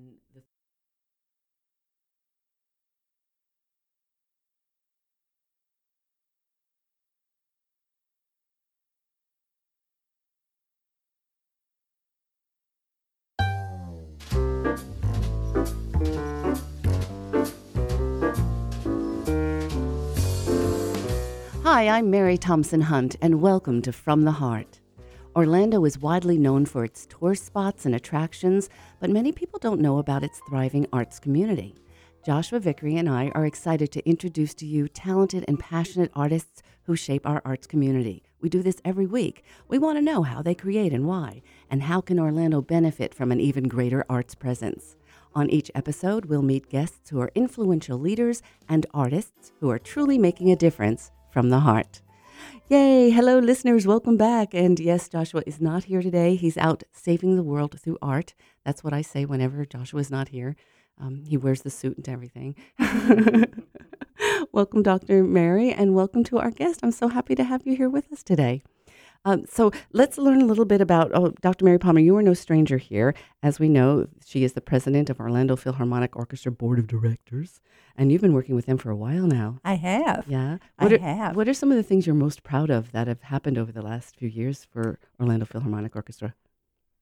the Hi, I'm Mary Thompson Hunt, and welcome to From the Heart. Orlando is widely known for its tourist spots and attractions, but many people don't know about its thriving arts community. Joshua Vickery and I are excited to introduce to you talented and passionate artists who shape our arts community. We do this every week. We want to know how they create and why, and how can Orlando benefit from an even greater arts presence. On each episode, we'll meet guests who are influential leaders and artists who are truly making a difference from the heart. Yay! Hello, listeners. Welcome back. And yes, Joshua is not here today. He's out saving the world through art. That's what I say whenever Joshua is not here. Um, he wears the suit and everything. welcome, Dr. Mary, and welcome to our guest. I'm so happy to have you here with us today. Um, so let's learn a little bit about oh, Dr. Mary Palmer. You are no stranger here. As we know, she is the president of Orlando Philharmonic Orchestra Board of Directors, and you've been working with them for a while now. I have. Yeah. I are, have. What are some of the things you're most proud of that have happened over the last few years for Orlando Philharmonic Orchestra?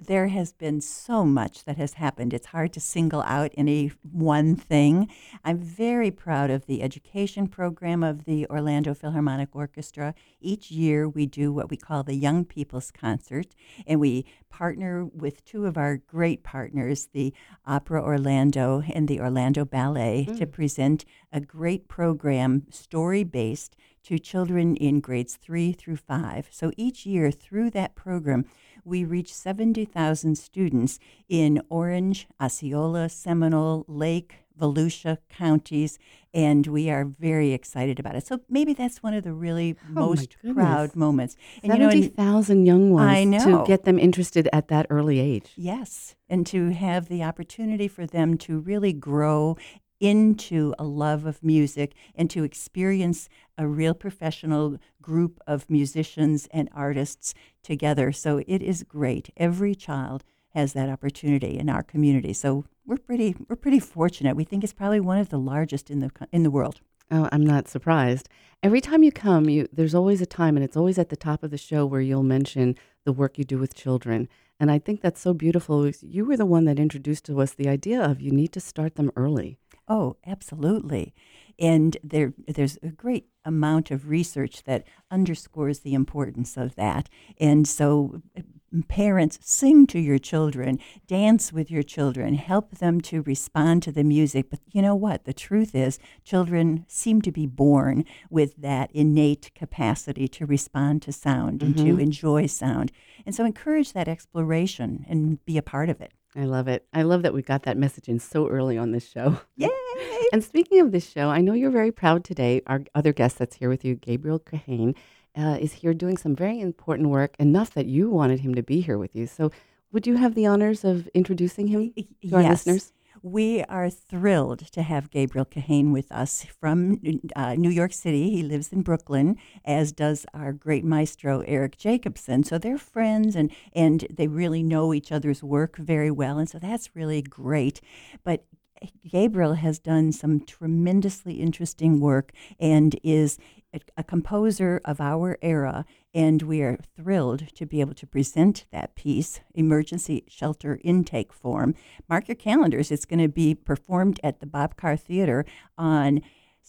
There has been so much that has happened. It's hard to single out any one thing. I'm very proud of the education program of the Orlando Philharmonic Orchestra. Each year we do what we call the Young People's Concert, and we partner with two of our great partners, the Opera Orlando and the Orlando Ballet, to mm. present a great program, story based, to children in grades three through five. So each year through that program, we reach 70,000 students in Orange, Osceola, Seminole, Lake, Volusia counties, and we are very excited about it. So maybe that's one of the really Oh, most proud moments. And you know, Seventy thousand young ones to get them interested at that early age. Yes, and to have the opportunity for them to really grow into a love of music and to experience a real professional group of musicians and artists together. So it is great. Every child has that opportunity in our community. So we're pretty we're pretty fortunate. We think it's probably one of the largest in the in the world. Oh, I'm not surprised. Every time you come, you there's always a time, and it's always at the top of the show where you'll mention the work you do with children. And I think that's so beautiful. You were the one that introduced to us the idea of you need to start them early. Oh, absolutely. And there, there's a great amount of research that underscores the importance of that. And so, uh, parents, sing to your children, dance with your children, help them to respond to the music. But you know what? The truth is, children seem to be born with that innate capacity to respond to sound and to enjoy sound. And so, encourage that exploration and be a part of it. I love it. I love that we got that message in so early on this show. Yay! And speaking of this show, I know you're very proud today. Our other guest that's here with you, Gabriel Kahane, uh, is here doing some very important work, enough that you wanted him to be here with you. So, would you have the honors of introducing him to our yes. listeners? We are thrilled to have Gabriel Kahane with us from uh, New York City. He lives in Brooklyn, as does our great maestro Eric Jacobsen. So they're friends, and and they really know each other's work very well, and so that's really great. But Gabriel has done some tremendously interesting work and is a, composer of our era, and we are thrilled to be able to present that piece, Emergency Shelter Intake Form. Mark your calendars, it's going to be performed at the Bob Carr Theater on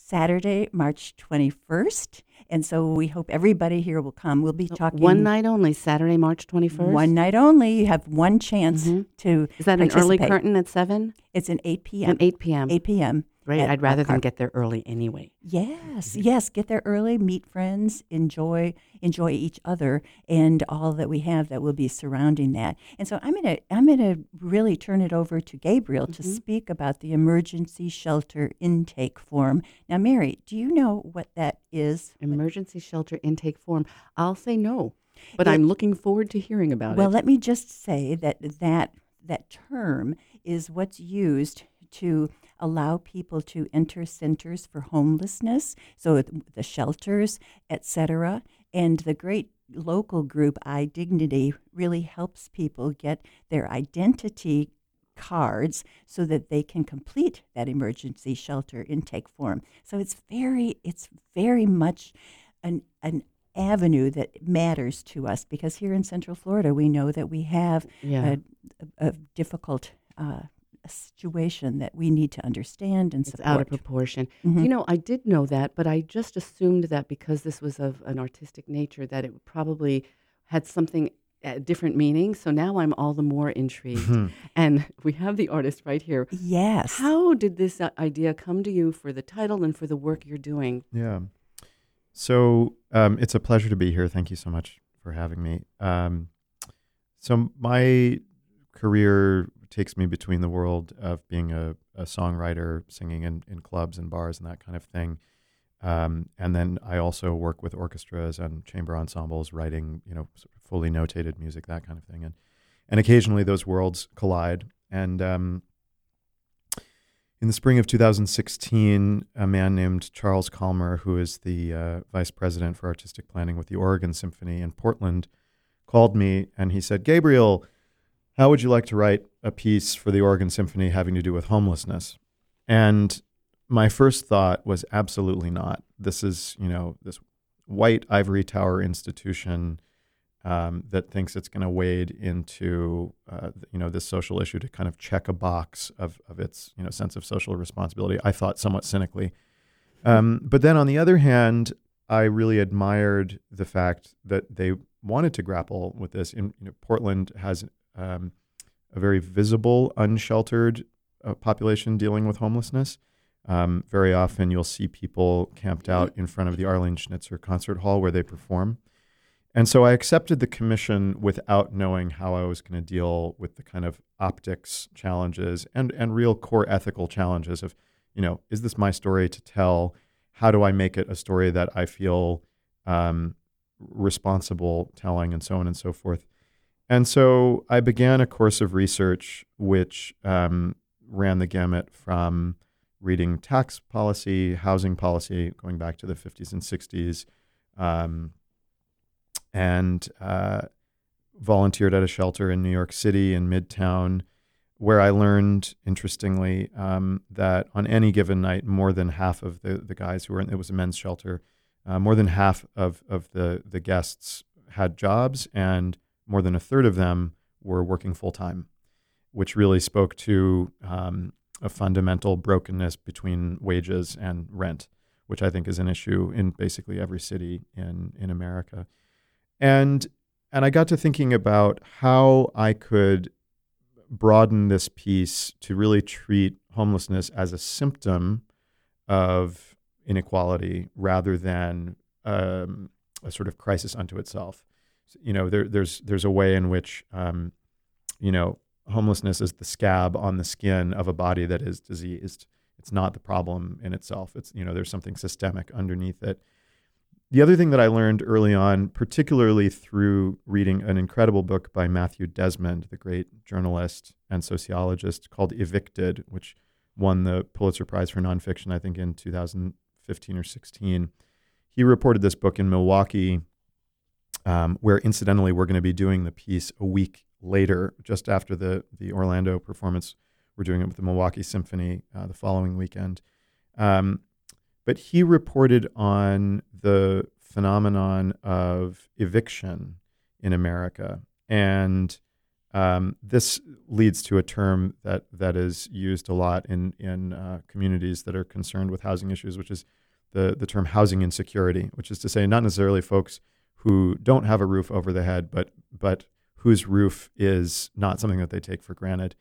Saturday, March 21st. And so we hope everybody here will come. We'll be talking One night only, Saturday, March 21st. One night only. You have one chance Mhm. to Is that an early curtain at 7? It's an 8 p.m. At 8 p.m. 8 p.m. Great. at I'd rather them get there early anyway. Yes, yes. Get there early, meet friends, enjoy enjoy each other, and all that we have that will be surrounding that. And so I'm gonna I'm gonna really turn it over to Gabriel to mm-hmm. speak about the emergency shelter intake form. Now, Mary, do you know what that is? Emergency shelter intake form. I'll say no, but It- I'm looking forward to hearing about Well, it. Well, let me just say that that that term is what's used to allow people to enter centers for homelessness, so the shelters, etc. And the great local group iDignity really helps people get their identity cards so that they can complete that emergency shelter intake form. So it's very it's very much an an avenue that matters to us because here in Central Florida we know that we have Yeah. a, a, a difficult uh, situation that we need to understand and support. It's out of proportion. Mhm. You know, I did know that, but I just assumed that because this was of an artistic nature, that it probably had something a different meaning. So now I'm all the more intrigued. and we have the artist right here. yes. How did this uh, idea come to you for the title and for the work you're doing? Yeah. So um, it's a pleasure to be here. Thank you so much for having me. Um, so my career takes me between the world of being a, a songwriter, singing in, in clubs and bars and that kind of thing. Um, and then I also work with orchestras and chamber ensembles, writing, you know, sort of fully notated music, that kind of thing. And and occasionally those worlds collide. And um, in the spring of 2016, a man named Charles Calmer, who is the uh, vice president for artistic planning with the Oregon Symphony in Portland, called me and he said, Gabriel, how would you like to write a piece for the Oregon Symphony having to do with homelessness? And my first thought was absolutely not. This is, you know, this white ivory tower institution um, that thinks it's going to wade into, uh, you know, this social issue to kind of check a box of, of its, you know, sense of social responsibility. I thought somewhat cynically. Um, but then on the other hand, I really admired the fact that they wanted to grapple with this. In you know, Portland has um, a very visible, unsheltered uh, population dealing with homelessness. Um, very often, you'll see people camped out in front of the Arlene Schnitzer Concert Hall where they perform. And so I accepted the commission without knowing how I was going to deal with the kind of optics challenges and, and real core ethical challenges of, you know, is this my story to tell? How do I make it a story that I feel um, responsible telling, and so on and so forth? And so I began a course of research which um, ran the gamut from reading tax policy, housing policy, going back to the 50s and 60s, um, and uh, volunteered at a shelter in New York City in Midtown, where I learned, interestingly, um, that on any given night, more than half of the, the guys who were in it was a men's shelter, uh, more than half of, of the, the guests had jobs, and more than a third of them were working full time, which really spoke to um, a fundamental brokenness between wages and rent, which I think is an issue in basically every city in, in America. And and I got to thinking about how I could broaden this piece to really treat homelessness as a symptom of inequality rather than um, a sort of crisis unto itself. You know, there, there's there's a way in which um, you know homelessness is the scab on the skin of a body that is diseased. It's not the problem in itself. It's you know there's something systemic underneath it. The other thing that I learned early on, particularly through reading an incredible book by Matthew Desmond, the great journalist and sociologist, called Evicted, which won the Pulitzer Prize for nonfiction, I think, in 2015 or 16. He reported this book in Milwaukee, um, where incidentally we're going to be doing the piece a week later, just after the the Orlando performance. We're doing it with the Milwaukee Symphony uh, the following weekend. Um, but he reported on the phenomenon of eviction in America, and um, this leads to a term that that is used a lot in in uh, communities that are concerned with housing issues, which is the the term housing insecurity, which is to say not necessarily folks who don't have a roof over their head, but but whose roof is not something that they take for granted.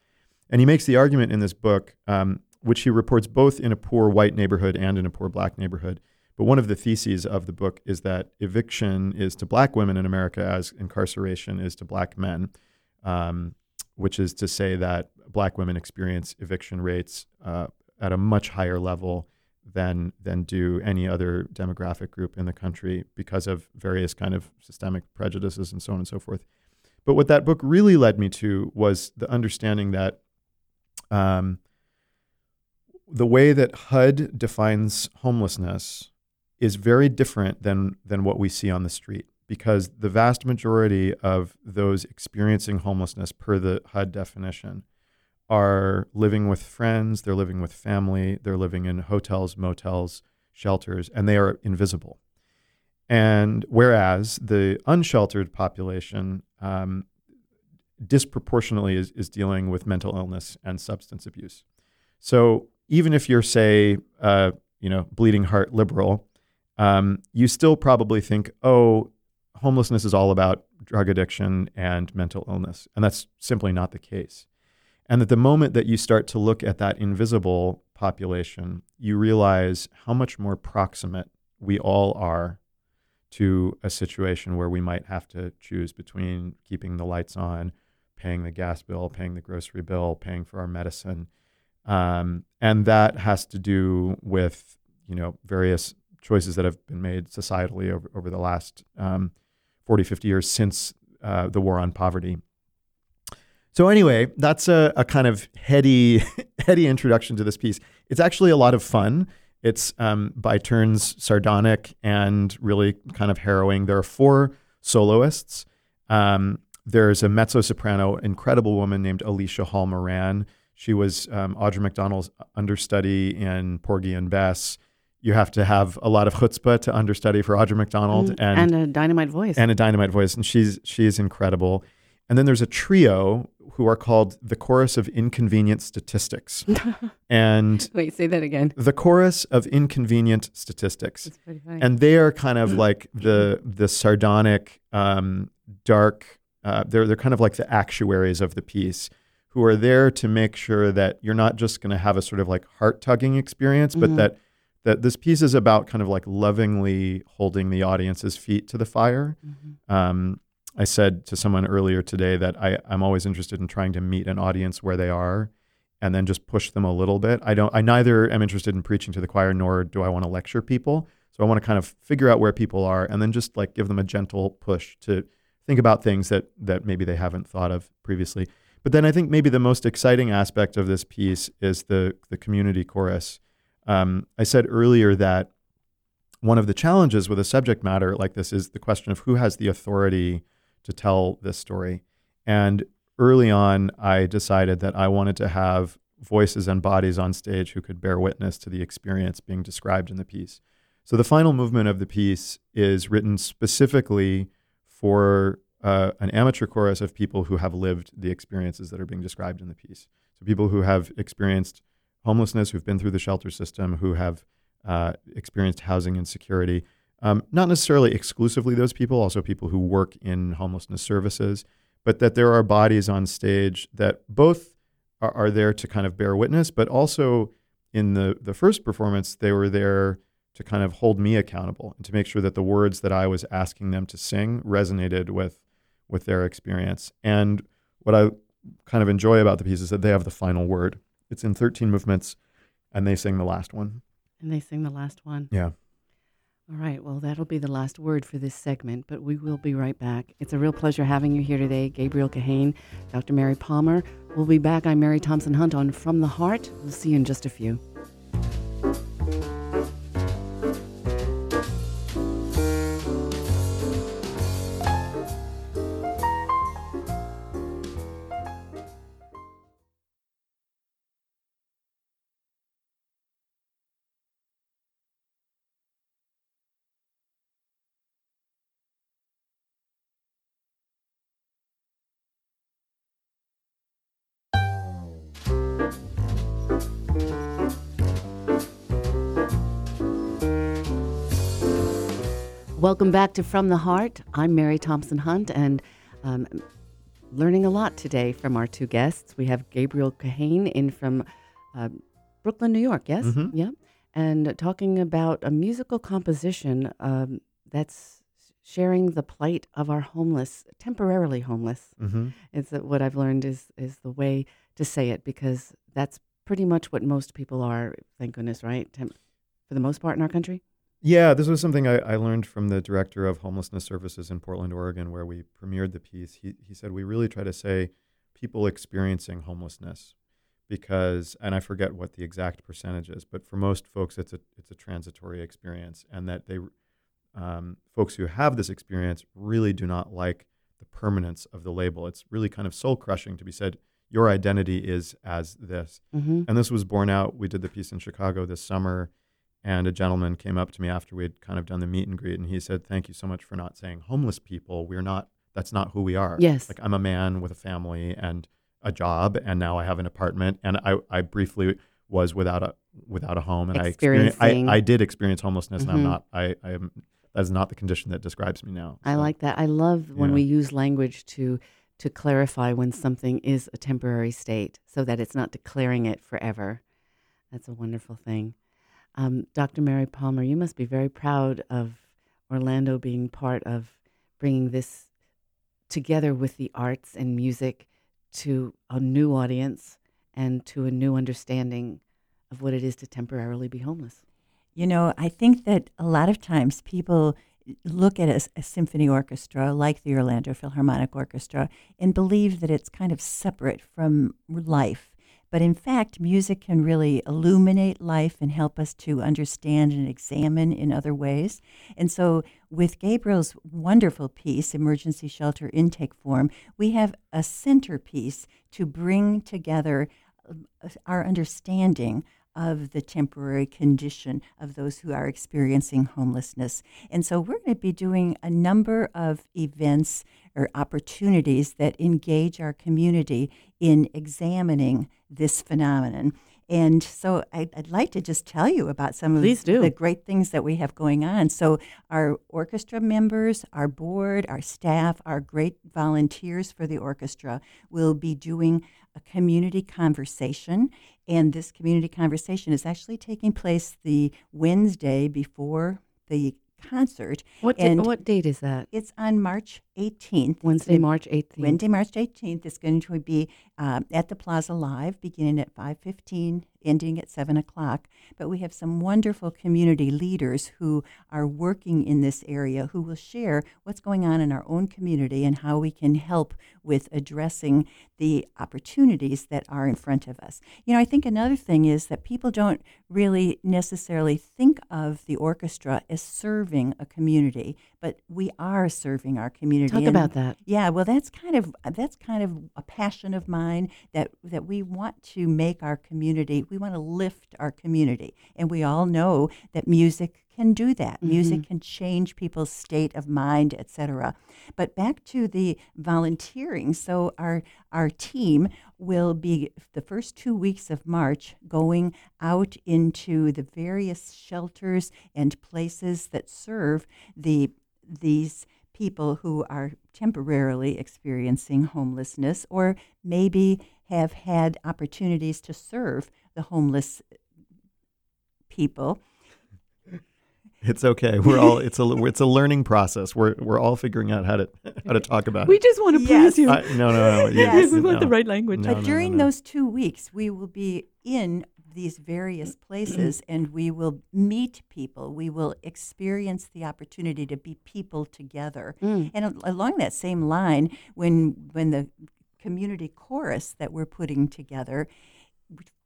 And he makes the argument in this book, um, which he reports both in a poor white neighborhood and in a poor black neighborhood. But one of the theses of the book is that eviction is to black women in America as incarceration is to black men, um, which is to say that black women experience eviction rates uh, at a much higher level than than do any other demographic group in the country because of various kind of systemic prejudices and so on and so forth. But what that book really led me to was the understanding that um, the way that HUD defines homelessness is very different than than what we see on the street because the vast majority of those experiencing homelessness per the HUD definition are living with friends, they're living with family, they're living in hotels, motels, shelters, and they are invisible. And whereas the unsheltered population um, disproportionately is, is dealing with mental illness and substance abuse. So even if you're, say, uh, you know, bleeding heart liberal, um, you still probably think, oh, homelessness is all about drug addiction and mental illness. And that's simply not the case. And that the moment that you start to look at that invisible population, you realize how much more proximate we all are to a situation where we might have to choose between keeping the lights on, paying the gas bill, paying the grocery bill, paying for our medicine. Um, and that has to do with, you know, various choices that have been made societally over, over the last um, 40, 50 years since uh, the war on poverty. So anyway, that's a, a kind of heady, heady introduction to this piece. It's actually a lot of fun. It's um, by turns sardonic and really kind of harrowing. There are four soloists. Um, there's a mezzo soprano, incredible woman named Alicia Hall Moran. She was um, Audra McDonald's understudy in Porgy and Bess you have to have a lot of chutzpah to understudy for Audra McDonald Mm, and, a dynamite voice. and a dynamite voice, and she's she is incredible. And then there's a trio who are called the Chorus of Inconvenient Statistics, and Wait, say that again. the Chorus of Inconvenient Statistics, That's pretty funny. and they are kind of like the the sardonic, um, dark. Uh, they're they're kind of like the actuaries of the piece, who are there to make sure that you're not just going to have a sort of like heart tugging experience, but Mhm. that that this piece is about kind of like lovingly holding the audience's feet to the fire. Mhm. Um, I said to someone earlier today that I, I'm always interested in trying to meet an audience where they are and then just push them a little bit. I don't I neither am interested in preaching to the choir nor do I want to lecture people. So I want to kind of figure out where people are and then just like give them a gentle push to think about things that that maybe they haven't thought of previously. But then I think maybe the most exciting aspect of this piece is the the community chorus. Um, I said earlier that one of the challenges with a subject matter like this is the question of who has the authority to tell this story. And early on, I decided that I wanted to have voices and bodies on stage who could bear witness to the experience being described in the piece. So the final movement of the piece is written specifically for uh, an amateur chorus of people who have lived the experiences that are being described in the piece. So people who have experienced homelessness, who've been through the shelter system, who have uh, experienced housing insecurity. Um, not necessarily exclusively those people, also people who work in homelessness services, but that there are bodies on stage that both are, are there to kind of bear witness, but also in the, the first performance, they were there to kind of hold me accountable and to make sure that the words that I was asking them to sing resonated with with their experience. And what I kind of enjoy about the piece is that they have the final word. It's in 13 movements and they sing the last one. and they sing the last one. Yeah. All right. Well, that'll be the last word for this segment, but we will be right back. It's a real pleasure having you here today, Gabriel Kahane, Dr. Mary Palmer. We'll be back. I'm Mary Thompson Hunt on From the Heart. We'll see you in just a few. Welcome back to From the Heart. I'm Mary Thompson Hunt, and um, learning a lot today from our two guests. We have Gabriel Kahane in from uh, Brooklyn, New York. Yes, Mhm. yeah, and talking about a musical composition um, that's sharing the plight of our homeless, temporarily homeless. Mm-hmm. Is that what I've learned is is the way to say it because that's pretty much what most people are. Thank goodness, right? Tem- for the most part in our country. Yeah, this was something I, I learned from the director of homelessness services in Portland, Oregon, where we premiered the piece. He, he said, We really try to say people experiencing homelessness because, and I forget what the exact percentage is, but for most folks, it's a, it's a transitory experience, and that they, um, folks who have this experience really do not like the permanence of the label. It's really kind of soul crushing to be said, your identity is as this. hmm And this was borne out. We did the piece in Chicago this summer, and a gentleman came up to me after we had kind of done the meet and greet, and he said, "Thank you so much for not saying homeless people. We're not. That's not who we are. Yes. Like I'm a man with a family and a job, and now I have an apartment, and I, I briefly was without a without a home, and I experienced. I, I did experience homelessness, and Mhm. I'm not. I, I am. That is not the condition that describes me now. I like that. I love when Yeah. we use language to to clarify when something is a temporary state, so that it's not declaring it forever. That's a wonderful thing. Um, Dr. Mary Palmer, you must be very proud of Orlando being part of bringing this together with the arts and music to a new audience and to a new understanding of what it is to temporarily be homeless. You know, I think that a lot of times people look at a symphony orchestra like the Orlando Philharmonic Orchestra and believe that it's kind of separate from life. But in fact, music can really illuminate life and help us to understand and examine in other ways. And so, with Gabriel's wonderful piece, Emergency Shelter Intake Form, we have a centerpiece to bring together um, our understanding of the temporary condition of those who are experiencing homelessness. And so we're going to be doing a number of events or opportunities that engage our community in examining this phenomenon. And so I'd, I'd like to just tell you about some of the great things that we have going on. So, our orchestra members, our board, our staff, our great volunteers for the orchestra will be doing a community conversation. And this community conversation is actually taking place the Wednesday before the concert. What And- what date is that? It's on March 18th. Wednesday, March 18th. Wednesday, March 18th is going to be um, at the Plaza Live, beginning at 5:15, ending at 7 o'clock. But we have some wonderful community leaders who are working in this area who will share what's going on in our own community and how we can help with addressing the opportunities that are in front of us. You know, I think another thing is that people don't really necessarily think of the orchestra as serving a community, but we are serving our community. Talk and- about that. yeah, well, that's kind of that's kind of a passion of mine that that we want to make our community. We want to lift our community, and we all know that music can do that. Mm-hmm. Music can change people's state of mind, etc. But back to the volunteering. So our our team will be the first two weeks of March going out into the various shelters and places that serve the these people who are temporarily experiencing homelessness or maybe have had opportunities to serve the homeless people. It's okay. We're all. It's a. It's a learning process. We're we're all figuring out how to how to talk about it. We just want to please Yes. you. I, no, no, no. you- Yes. We want the right language. No, but no, during no, no. those two weeks, we will be in these various places and we will meet people. We will experience the opportunity to be people together. Mm. And al- along that same line, when when the community chorus that we're putting together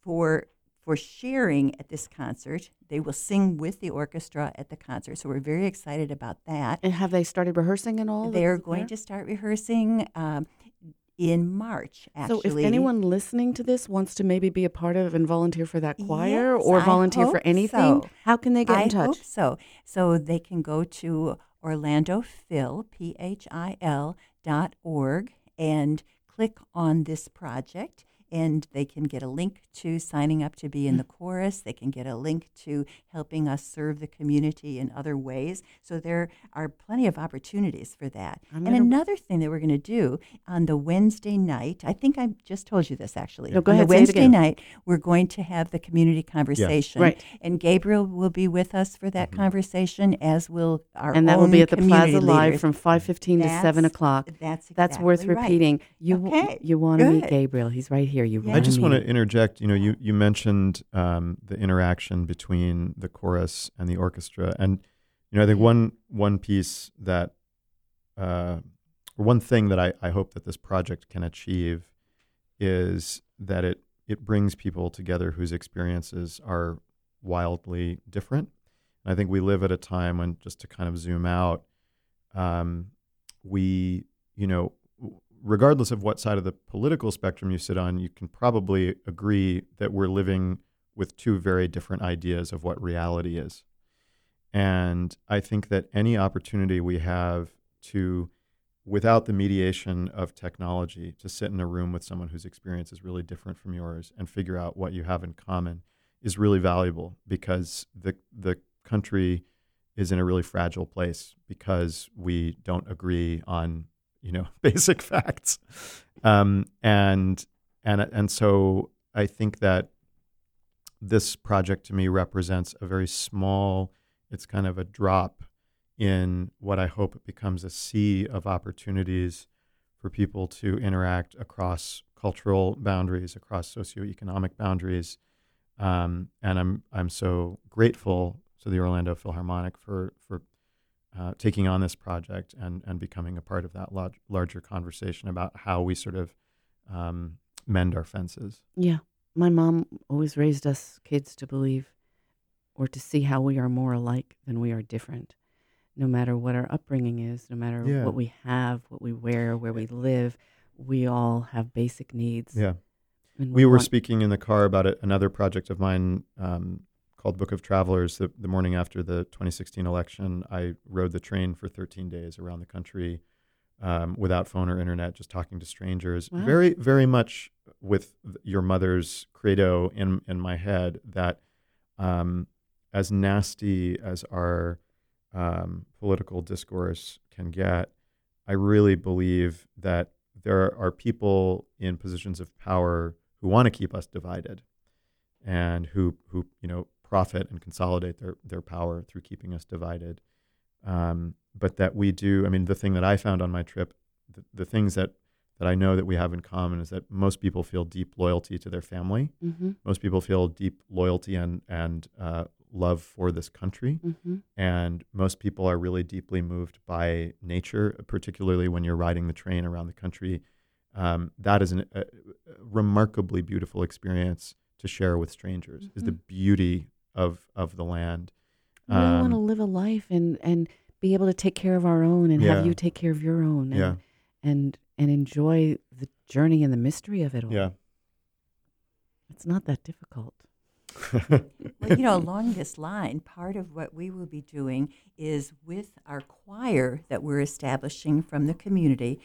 for for sharing at this concert, they will sing with the orchestra at the concert. So we're very excited about that. And have they started rehearsing and all? They're going to start rehearsing um, in March. Actually, So, if anyone listening to this wants to maybe be a part of and volunteer for that choir Yes, or volunteer for anything, so. how can they get I in touch? hope so. So they can go to Orlando Phil, P H I L dot org, and click on this project. And they can get a link to signing up to be in the chorus. They can get a link to helping us serve the community in other ways. So there are plenty of opportunities for that. I'm And another thing that we're going to do on the Wednesday night, I think I just told you this actually. No, go on ahead, The Wednesday night, we're going to have the community conversation. Right. And Gabriel will be with us for that mm-hmm. conversation, as will our and that will be at the Plaza Live from 5.15 to 7 That's- o'clock. That's That's worth exactly right. repeating. You Okay, you want to meet. Gabriel. He's right here. You Yeah. I just want to interject. You know, you you mentioned um, the interaction between the chorus and the orchestra, and you know, I think one one piece that, uh, or one thing that I, I hope that this project can achieve, is that it it brings people together whose experiences are wildly different. And I think we live at a time when, just to kind of zoom out, um, we you know regardless of what side of the political spectrum you sit on, you can probably agree that we're living with two very different ideas of what reality is. And I think that any opportunity we have to, without the mediation of technology, to sit in a room with someone whose experience is really different from yours and figure out what you have in common is really valuable because the the country is in a really fragile place because we don't agree on you know basic facts. Um, and and and so I think that this project to me represents a very small it's kind of a drop in what I hope becomes a sea of opportunities for people to interact across cultural boundaries across socioeconomic boundaries. Um, and I'm I'm so grateful to the Orlando Philharmonic for for uh, taking on this project and and becoming a part of that large, larger conversation about how we sort of um, mend our fences. Yeah. My mom always raised us kids to believe or to see how we are more alike than we are different. No matter what our upbringing is, no matter Yeah. what we have, what we wear, where we live, we all have basic needs. Yeah. and We were speaking in the car about it, another project of mine um, called Book of Travelers. The, the morning after the 2016 election, I rode the train for 13 days around the country um, without phone or internet, just talking to strangers. Wow. Very, very much with your mother's credo in in my head that um, as nasty as our um, political discourse can get, I really believe that there are people in positions of power who want to keep us divided and who who you know profit and consolidate their their power through keeping us divided um, but that we do i mean the thing that i found on my trip the, the things that that i know that we have in common is that most people feel deep loyalty to their family Mhm, most people feel deep loyalty and and uh, love for this country mhm. and most people are really deeply moved by nature, particularly when you're riding the train around the country. Um, that is an, a, a remarkably beautiful experience to share with strangers. Is the beauty of of the land. We all want to Um, live a life and and be able to take care of our own and Yeah. have you take care of your own and yeah, and and enjoy the journey and the mystery of it all. yeah. It's not that difficult. Well, you know, along this line, part of what we will be doing is with our choir that we're establishing from the community.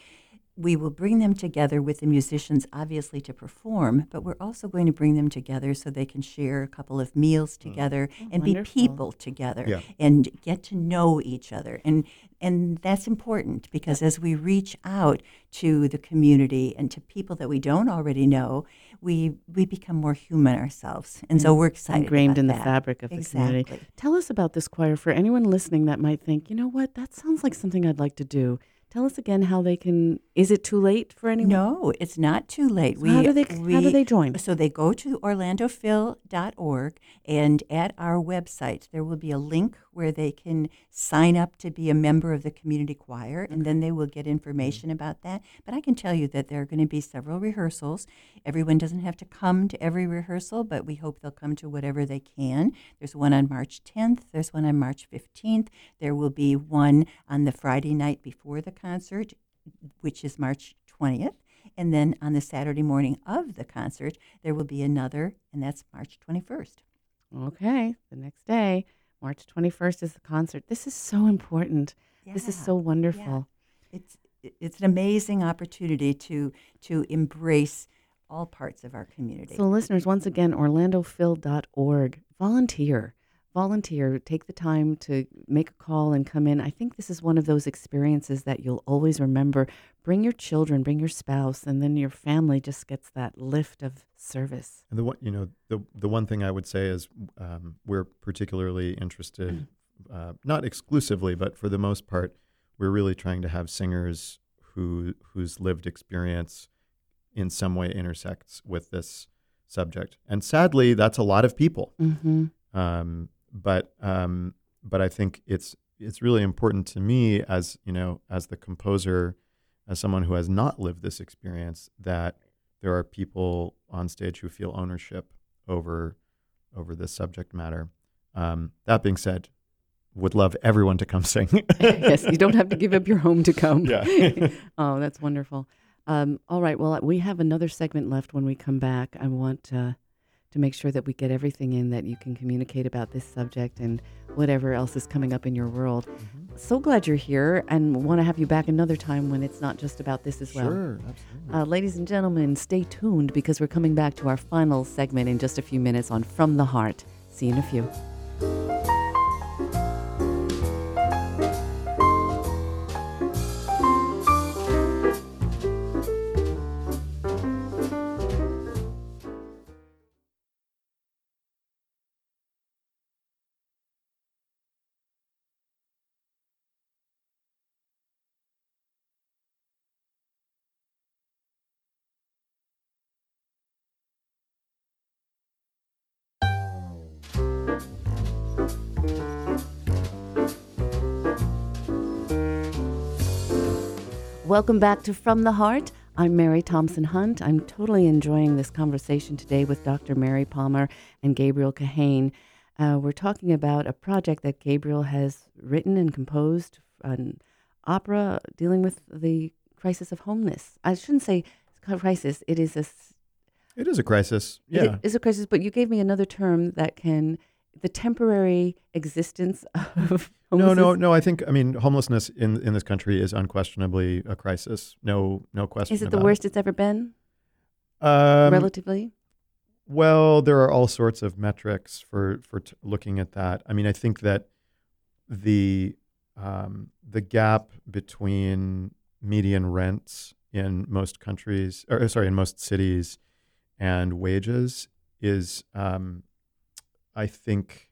We will bring them together with the musicians, obviously, to perform, but we're also going to bring them together so they can share a couple of meals mm. together oh, and be people together Yeah. and get to know each other. And and that's important because as we reach out to the community and to people that we don't already know, we we become more human ourselves. And so we're excited. Ingrained about in the fabric of the community. Tell us about this choir for anyone listening that might think, you know what, that sounds like something I'd like to do. Tell us again how they can. Is it too late for anyone? No, it's not too late. So how do they how do they join? So they go to orlandophil.org, and at our website, there will be a link where they can sign up to be a member of the community choir, and then they will get mm-hmm. information about that. But I can tell you that there are going to be several rehearsals. Everyone doesn't have to come to every rehearsal, but we hope they'll come to whatever they can. There's one on March 10th, there's one on March 15th, there will be one on the Friday night before the concert, which is March 20th. And then on the Saturday morning of the concert, there will be another, and that's March 21st. Okay, the next day, March 21st is the concert. This is so important. This is so wonderful. It's it's an amazing opportunity to to embrace all parts of our community. So, listeners, once again, orlandophil.org. Volunteer. Volunteer. Take the time to make a call and come in. I think this is one of those experiences that you'll always remember. Bring your children, bring your spouse, and then your family just gets that lift of service. And the one, you know, the the one thing I would say is um, we're particularly interested, uh, not exclusively, but for the most part, we're really trying to have singers who whose lived experience in some way intersects with this subject. And sadly, that's a lot of people. Mm-hmm. Um, but um, but I think it's it's really important to me as you know as the composer, as someone who has not lived this experience, that there are people on stage who feel ownership over over this subject matter. Um, that being said, would love everyone to come sing. yes, you don't have to give up your home to come. Yeah. oh, that's wonderful. Um, all right. Well, we have another segment left when we come back. I want uh, to make sure that we get everything in that you can communicate about this subject and whatever else is coming up in your world. Mm-hmm. So glad you're here and want to have you back another time when it's not just about this as well. Sure, absolutely. Uh, ladies and gentlemen, stay tuned because we're coming back to our final segment in just a few minutes on From the Heart. See you in a few. Welcome back to From the Heart. I'm Mary Thompson Hunt. I'm totally enjoying this conversation today with Dr. Mary Palmer and Gabriel Kahane. Uh, we're talking about a project that Gabriel has written and composed, an opera dealing with the crisis of homelessness. I shouldn't say crisis, it is a it is a crisis. Yeah. It is a crisis, but you gave me another term that can the temporary existence of no, no, no. I think I mean homelessness in in this country is unquestionably a crisis. No, no question. Is it the worst it. it's ever been? Um, relatively. Well, there are all sorts of metrics for for t- looking at that. I mean, I think that the um, the gap between median rents in most countries, or sorry, in most cities, and wages is um, I think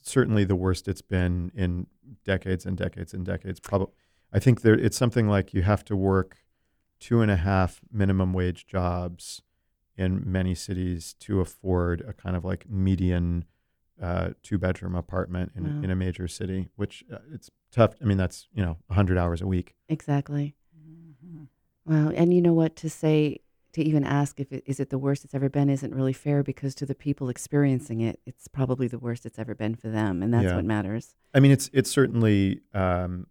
certainly the worst it's been in decades and decades and decades. Probably, I think there it's something like you have to work two and a half minimum wage jobs in many cities to afford a kind of like median uh, two bedroom apartment in, wow. in a major city, which uh, it's tough. I mean, that's, you know, 100 hours a week. Exactly. Mm-hmm. Wow. And you know what? To say to even ask if it is it the worst it's ever been isn't really fair because to the people experiencing it, it's probably the worst it's ever been for them, and that's yeah. what matters. I mean, it's it's certainly um,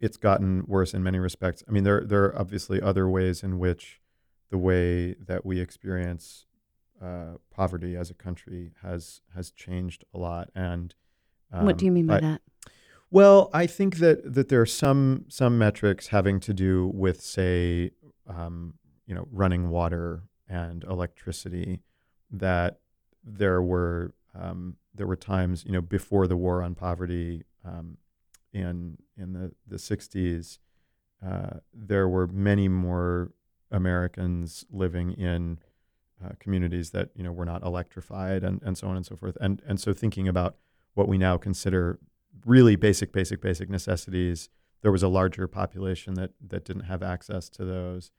it's gotten worse in many respects. I mean, there there are obviously other ways in which the way that we experience uh, poverty as a country has has changed a lot. And um, what do you mean by I, that? Well, I think that that there are some some metrics having to do with, say, um, you know, running water and electricity, that there were um, there were times, you know, before the war on poverty um, in in the the '60s, uh, there were many more Americans living in uh, communities that you know were not electrified and, and so on and so forth. And and so thinking about what we now consider really basic, basic, basic necessities, there was a larger population that that didn't have access to those.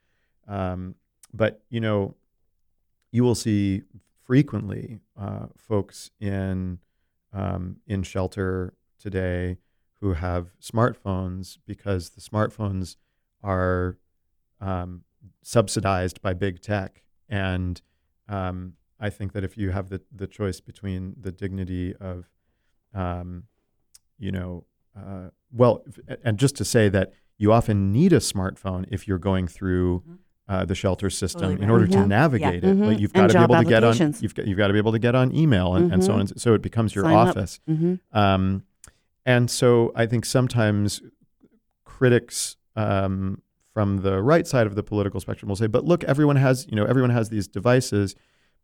Um, but you know, you will see frequently uh, folks in um, in shelter today who have smartphones because the smartphones are um, subsidized by big tech, and um, I think that if you have the the choice between the dignity of, um, you know, uh, well, and just to say that you often need a smartphone if you're going through. Mm-hmm uh, the shelter system in order to navigate yeah. it. Mm-hmm. you've got to be able to get on. You've got you've got to be able to get on email and, mm-hmm. and so on. And so it becomes your Sign office. Mm-hmm. Um, and so I think sometimes critics um, from the right side of the political spectrum will say, "But look, everyone has you know everyone has these devices."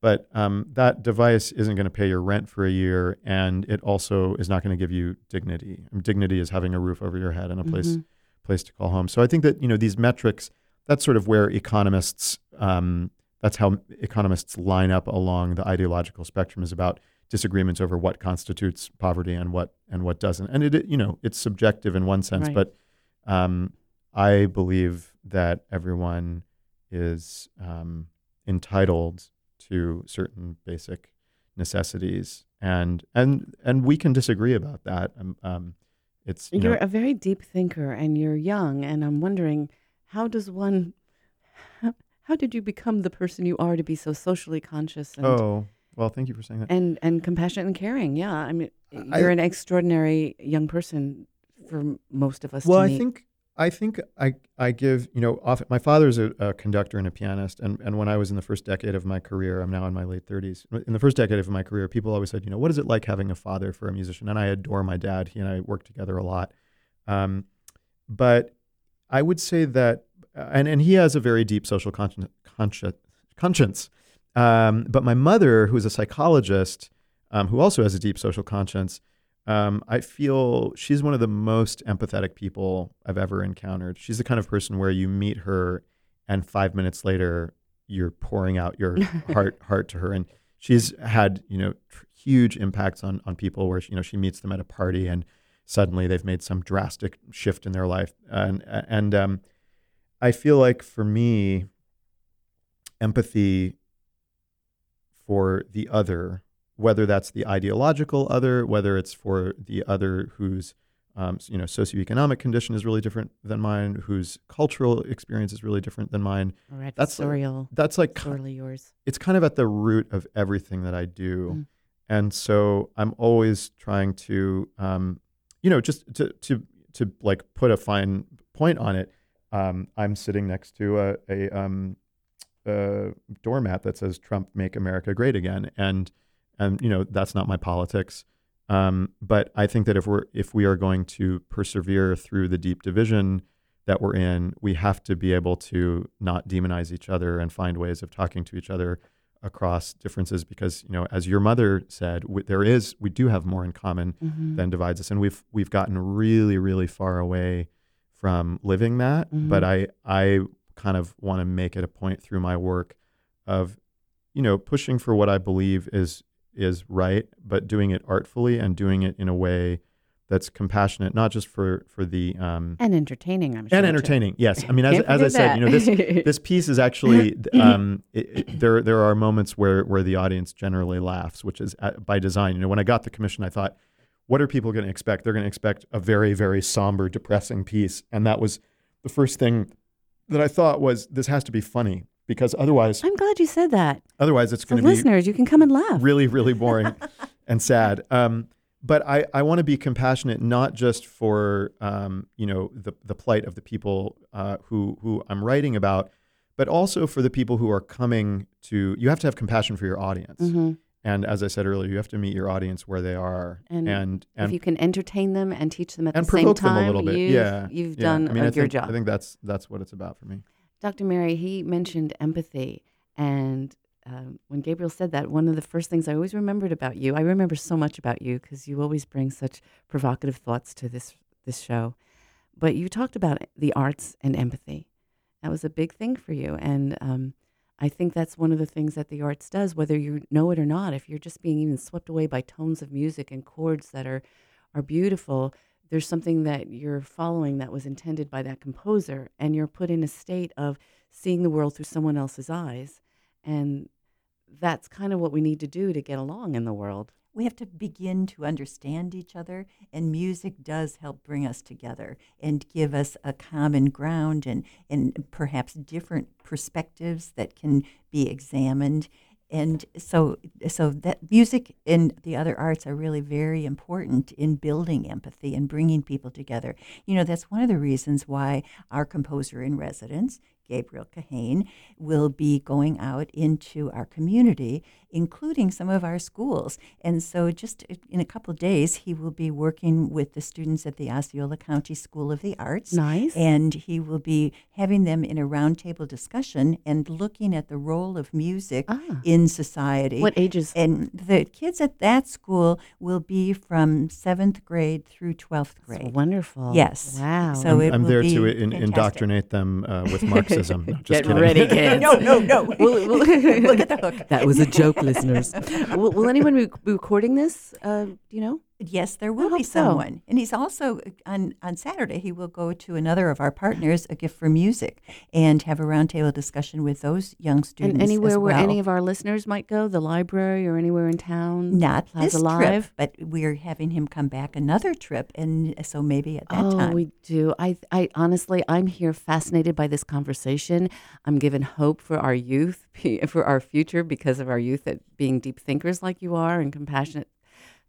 But um, that device isn't going to pay your rent for a year, and it also is not going to give you dignity. And dignity is having a roof over your head and a place mm-hmm. place to call home. So I think that you know these metrics that's sort of where economists um, that's how economists line up along the ideological spectrum is about disagreements over what constitutes poverty and what and what doesn't and it you know it's subjective in one sense right. but um, I believe that everyone is um, entitled to certain basic necessities and and and we can disagree about that um, um it's you are know, a very deep thinker and you're young and I'm wondering how does one how, how did you become the person you are to be so socially conscious and oh well thank you for saying that. and and compassionate and caring? Yeah i mean you're I, an extraordinary young person for most of us well i think I think I I give you know often my father's a, a conductor and a pianist and and when I was in the first decade of my career I'm now in my late 30s in the first decade of my career people always said you know what is it like having a father for a musician? And I adore my dad. He and I work together a lot. Um, but I would say that and and he has a very deep social conscience conscience um, but my mother who's a psychologist um, who also has a deep social conscience um, I feel she's one of the most empathetic people I've ever encountered. She's the kind of person where you meet her, and five minutes later, you're pouring out your heart heart to her. And she's had you know tr- huge impacts on on people where she, you know she meets them at a party and suddenly they've made some drastic shift in their life. And and um, I feel like for me, empathy for the other whether that's the ideological other, whether it's for the other whose um, you know socioeconomic condition is really different than mine, whose cultural experience is really different than mine. Or That's like, that's like sorely yours. it's kind of at the root of everything that I do, Mm. and so I'm always trying to, um, you know, just to to to like put a fine point on it. Um, I'm sitting next to a a, um, a doormat that says "Trump Make America Great Again," and and you know that's not my politics. Um, but I think that if we're if we are going to persevere through the deep division that we're in, we have to be able to not demonize each other and find ways of talking to each other across differences. Because you know, as your mother said, w- there is we do have more in common Mhm. than divides us, and we've we've gotten really really far away from living that. Mhm. But I I kind of want to make it a point through my work of you know pushing for what I believe is is right, but doing it artfully and doing it in a way that's compassionate, not just for for the um, And entertaining, I'm sure. and too. entertaining. Yes, I mean as, as I said, you know this this piece is actually um, it, it, there. There are moments where where the audience generally laughs, which is at, by design. You know, when I got the commission, I thought, what are people going to expect? They're going to expect a very very somber, depressing piece, and that was the first thing that I thought was this has to be funny because otherwise I'm glad you said that. otherwise it's going to be listeners, you can come and laugh. really, really boring and sad. Um, but I, I want to be compassionate, not just for um, you know the the plight of the people uh, who who I'm writing about, but also for the people who are coming to. You have to have compassion for your audience, hmm and as I said earlier, you have to meet your audience where they are, And and and if you can entertain them and teach them at and the same time, them a little bit. you've, yeah, you've yeah. done I mean, I your think, job. I think that's that's what it's about for me. Dr. Mary, he mentioned empathy. And um, when Gabriel said that, one of the first things I always remembered about you, I remember so much about you because you always bring such provocative thoughts to this, this show. But you talked about the arts and empathy. That was a big thing for you. And um, I think that's one of the things that the arts does, whether you know it or not. If you're just being even swept away by tones of music and chords that are, are beautiful, there's something that you're following that was intended by that composer, and you're put in a state of seeing the world through someone else's eyes. And that's kind of what we need to do to get along in the world. We have to begin to understand each other, and music does help bring us together and give us a common ground and, and perhaps different perspectives that can be examined. And so, so that music and the other arts are really very important in building empathy and bringing people together. You know, that's one of the reasons why our composer in residence, Gabriel Kahane, will be going out into our community, including some of our schools. And so, just in a couple of days, he will be working with the students at the Osceola County School of the Arts. Nice. And he will be having them in a roundtable discussion and looking at the role of music Ah. in society. What ages? And the kids at that school will be from seventh grade through 12th grade. That's grade. wonderful. Yes. Wow. So I'm, it I'm will there be to in, indoctrinate them uh, with Marxism. No, just Get kidding. ready, kids. no, no, no. We'll- we'll- We'll get the hook. that was a joke, listeners. will, will anyone be be recording this? Uh, do you know? Yes, there will be so. someone. And he's also on on Saturday he will go to another of our partners, A Gift for Music, and have a roundtable discussion with those young students. And anywhere where well. any of our listeners might go, the library or anywhere in town? not Plaza this Live? trip, but we're having him come back another trip, and so maybe at that time. oh, time. we do. I, I honestly, I'm here fascinated by this conversation. I'm given hope for our youth, for our future, because of our youth at being deep thinkers like you are and compassionate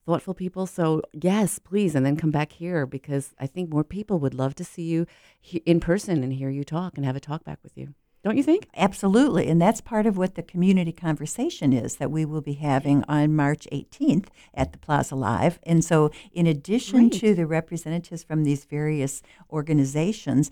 thoughtful people. So, yes, please. And then come back here because I think more people would love to see you he- in person and hear you talk and have a talk back with you. Don't you think? Absolutely. And that's part of what the community conversation is that we will be having on March 18th at the Plaza Live. And so, in addition Great. to the representatives from these various organizations,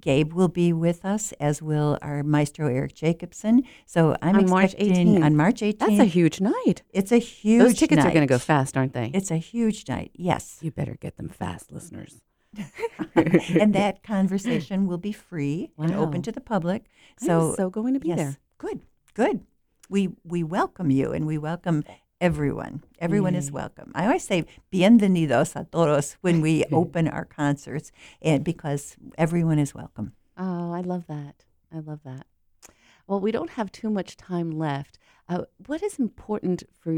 Gabe will be with us, as will our maestro Eric Jacobsen. So I'm On March expecting 18th. on March 18th. That's a huge night. it's a huge. Those tickets are going to go fast, aren't they? It's a huge night. Yes, you better get them fast, listeners. and that conversation will be free and open to the public. I'm So so going to be yes, there. good, good. We we welcome you, and we welcome everyone. Everyone is welcome. I always say bienvenidos a todos when we open our concerts, and because everyone is welcome. Oh, I love that. I love that. Well, we don't have too much time left. Uh, what is important for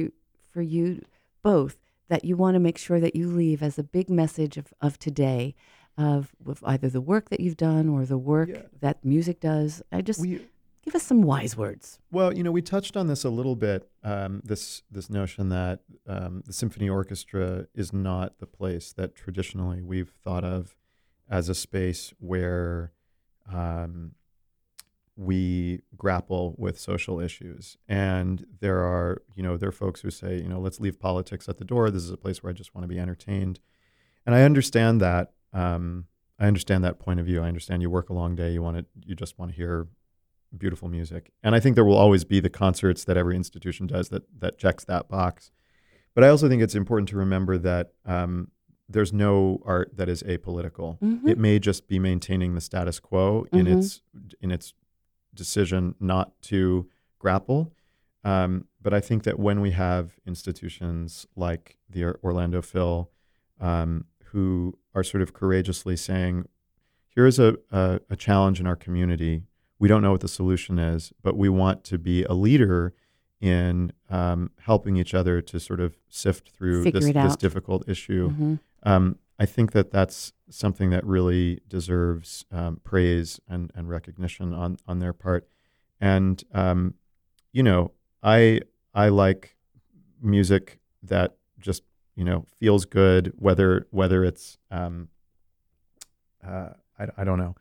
for you both that you want to make sure that you leave as a big message of, of today, of with either the work that you've done or the work Yeah. that music does? I just We, give us some wise words. Well, you know, we touched on this a little bit. Um, this this notion that um, the symphony orchestra is not the place that traditionally we've thought of as a space where um, we grapple with social issues. And there are, you know, there are folks who say, you know, let's leave politics at the door. This is a place where I just want to be entertained. And I understand that. Um, I understand that point of view. I understand you work a long day. You want to, you just want to hear beautiful music. And I think there will always be the concerts that every institution does that that checks that box. But I also think it's important to remember that um, there's no art that is apolitical. Mhm. It may just be maintaining the status quo in Mhm. its in its decision not to grapple. Um, but I think that when we have institutions like the Orlando Phil, um, who are sort of courageously saying, "Here is a, a a challenge in our community. We don't know what the solution is, but we want to be a leader in um, helping each other to sort of sift through Figure this, this difficult issue." Mhm. Um, I think that that's something that really deserves um, praise and, and recognition on, on their part. And um, you know, I I like music that just you know feels good, whether whether it's um, uh, I, I don't know,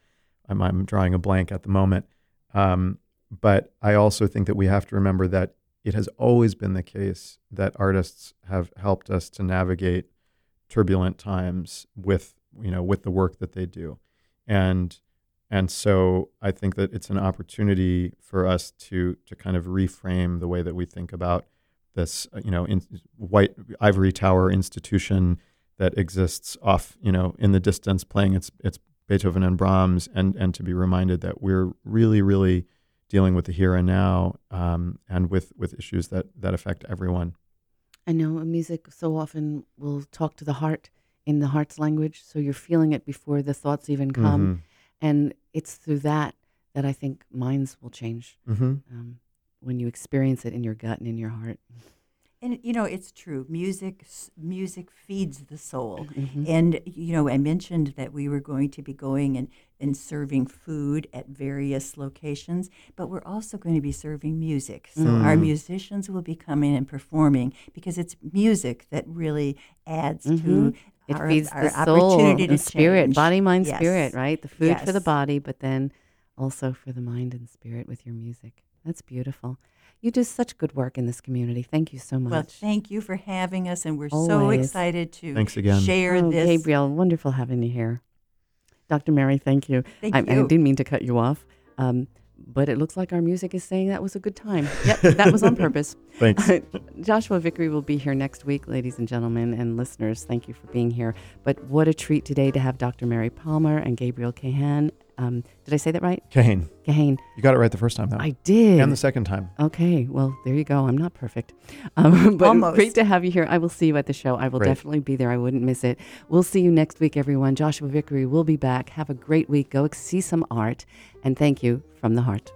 I'm I'm drawing a blank at the moment. Um, but I also think that we have to remember that it has always been the case that artists have helped us to navigate turbulent times with you know with the work that they do and and so i think that it's an opportunity for us to to kind of reframe the way that we think about this uh, you know in, white ivory tower institution that exists off you know in the distance playing its its beethoven and brahms and and to be reminded that we're really really dealing with the here and now um, and with with issues that that affect everyone I know music so often will talk to the heart in the heart's language, so you're feeling it before the thoughts even come, Mhm. and it's through that that I think minds will change Mhm. um, when you experience it in your gut and in your heart. And you know, it's true. Music, music feeds the soul. Mhm. And you know, I mentioned that we were going to be going and, and serving food at various locations, but we're also going to be serving music. So our Mm. musicians will be coming and performing because it's music that really adds to Mhm. It our, feeds our the soul opportunity to and spirit, change. body, mind, Yes. spirit, right? The food for the body, but then also for the mind and spirit with your music. That's beautiful. You do such good work in this community. Thank you so much. Well, thank you for having us, and we're so excited to Thanks again. share oh, this. Gabriel, wonderful having you here. Dr. Mary, thank you. Thank I, I didn't mean to cut you off, um, but it looks like our music is saying that was a good time. Yep, that was on purpose. thanks Joshua Vickery will be here next week, ladies and gentlemen, and listeners. Thank you for being here. But what a treat today to have Dr. Mary Palmer and Gabriel Cahan. Um, did I say that right? Kane, Cahan. you got it right the first time though I did. and the second time Okay, well, there you go. I'm not perfect. Um, but Almost. great to have you here. I will see you at the show. I will Great. definitely be there. I wouldn't miss it. We'll see you next week, everyone. Joshua Vickery will be back. Have a great week. Go see some art. And thank you from the heart.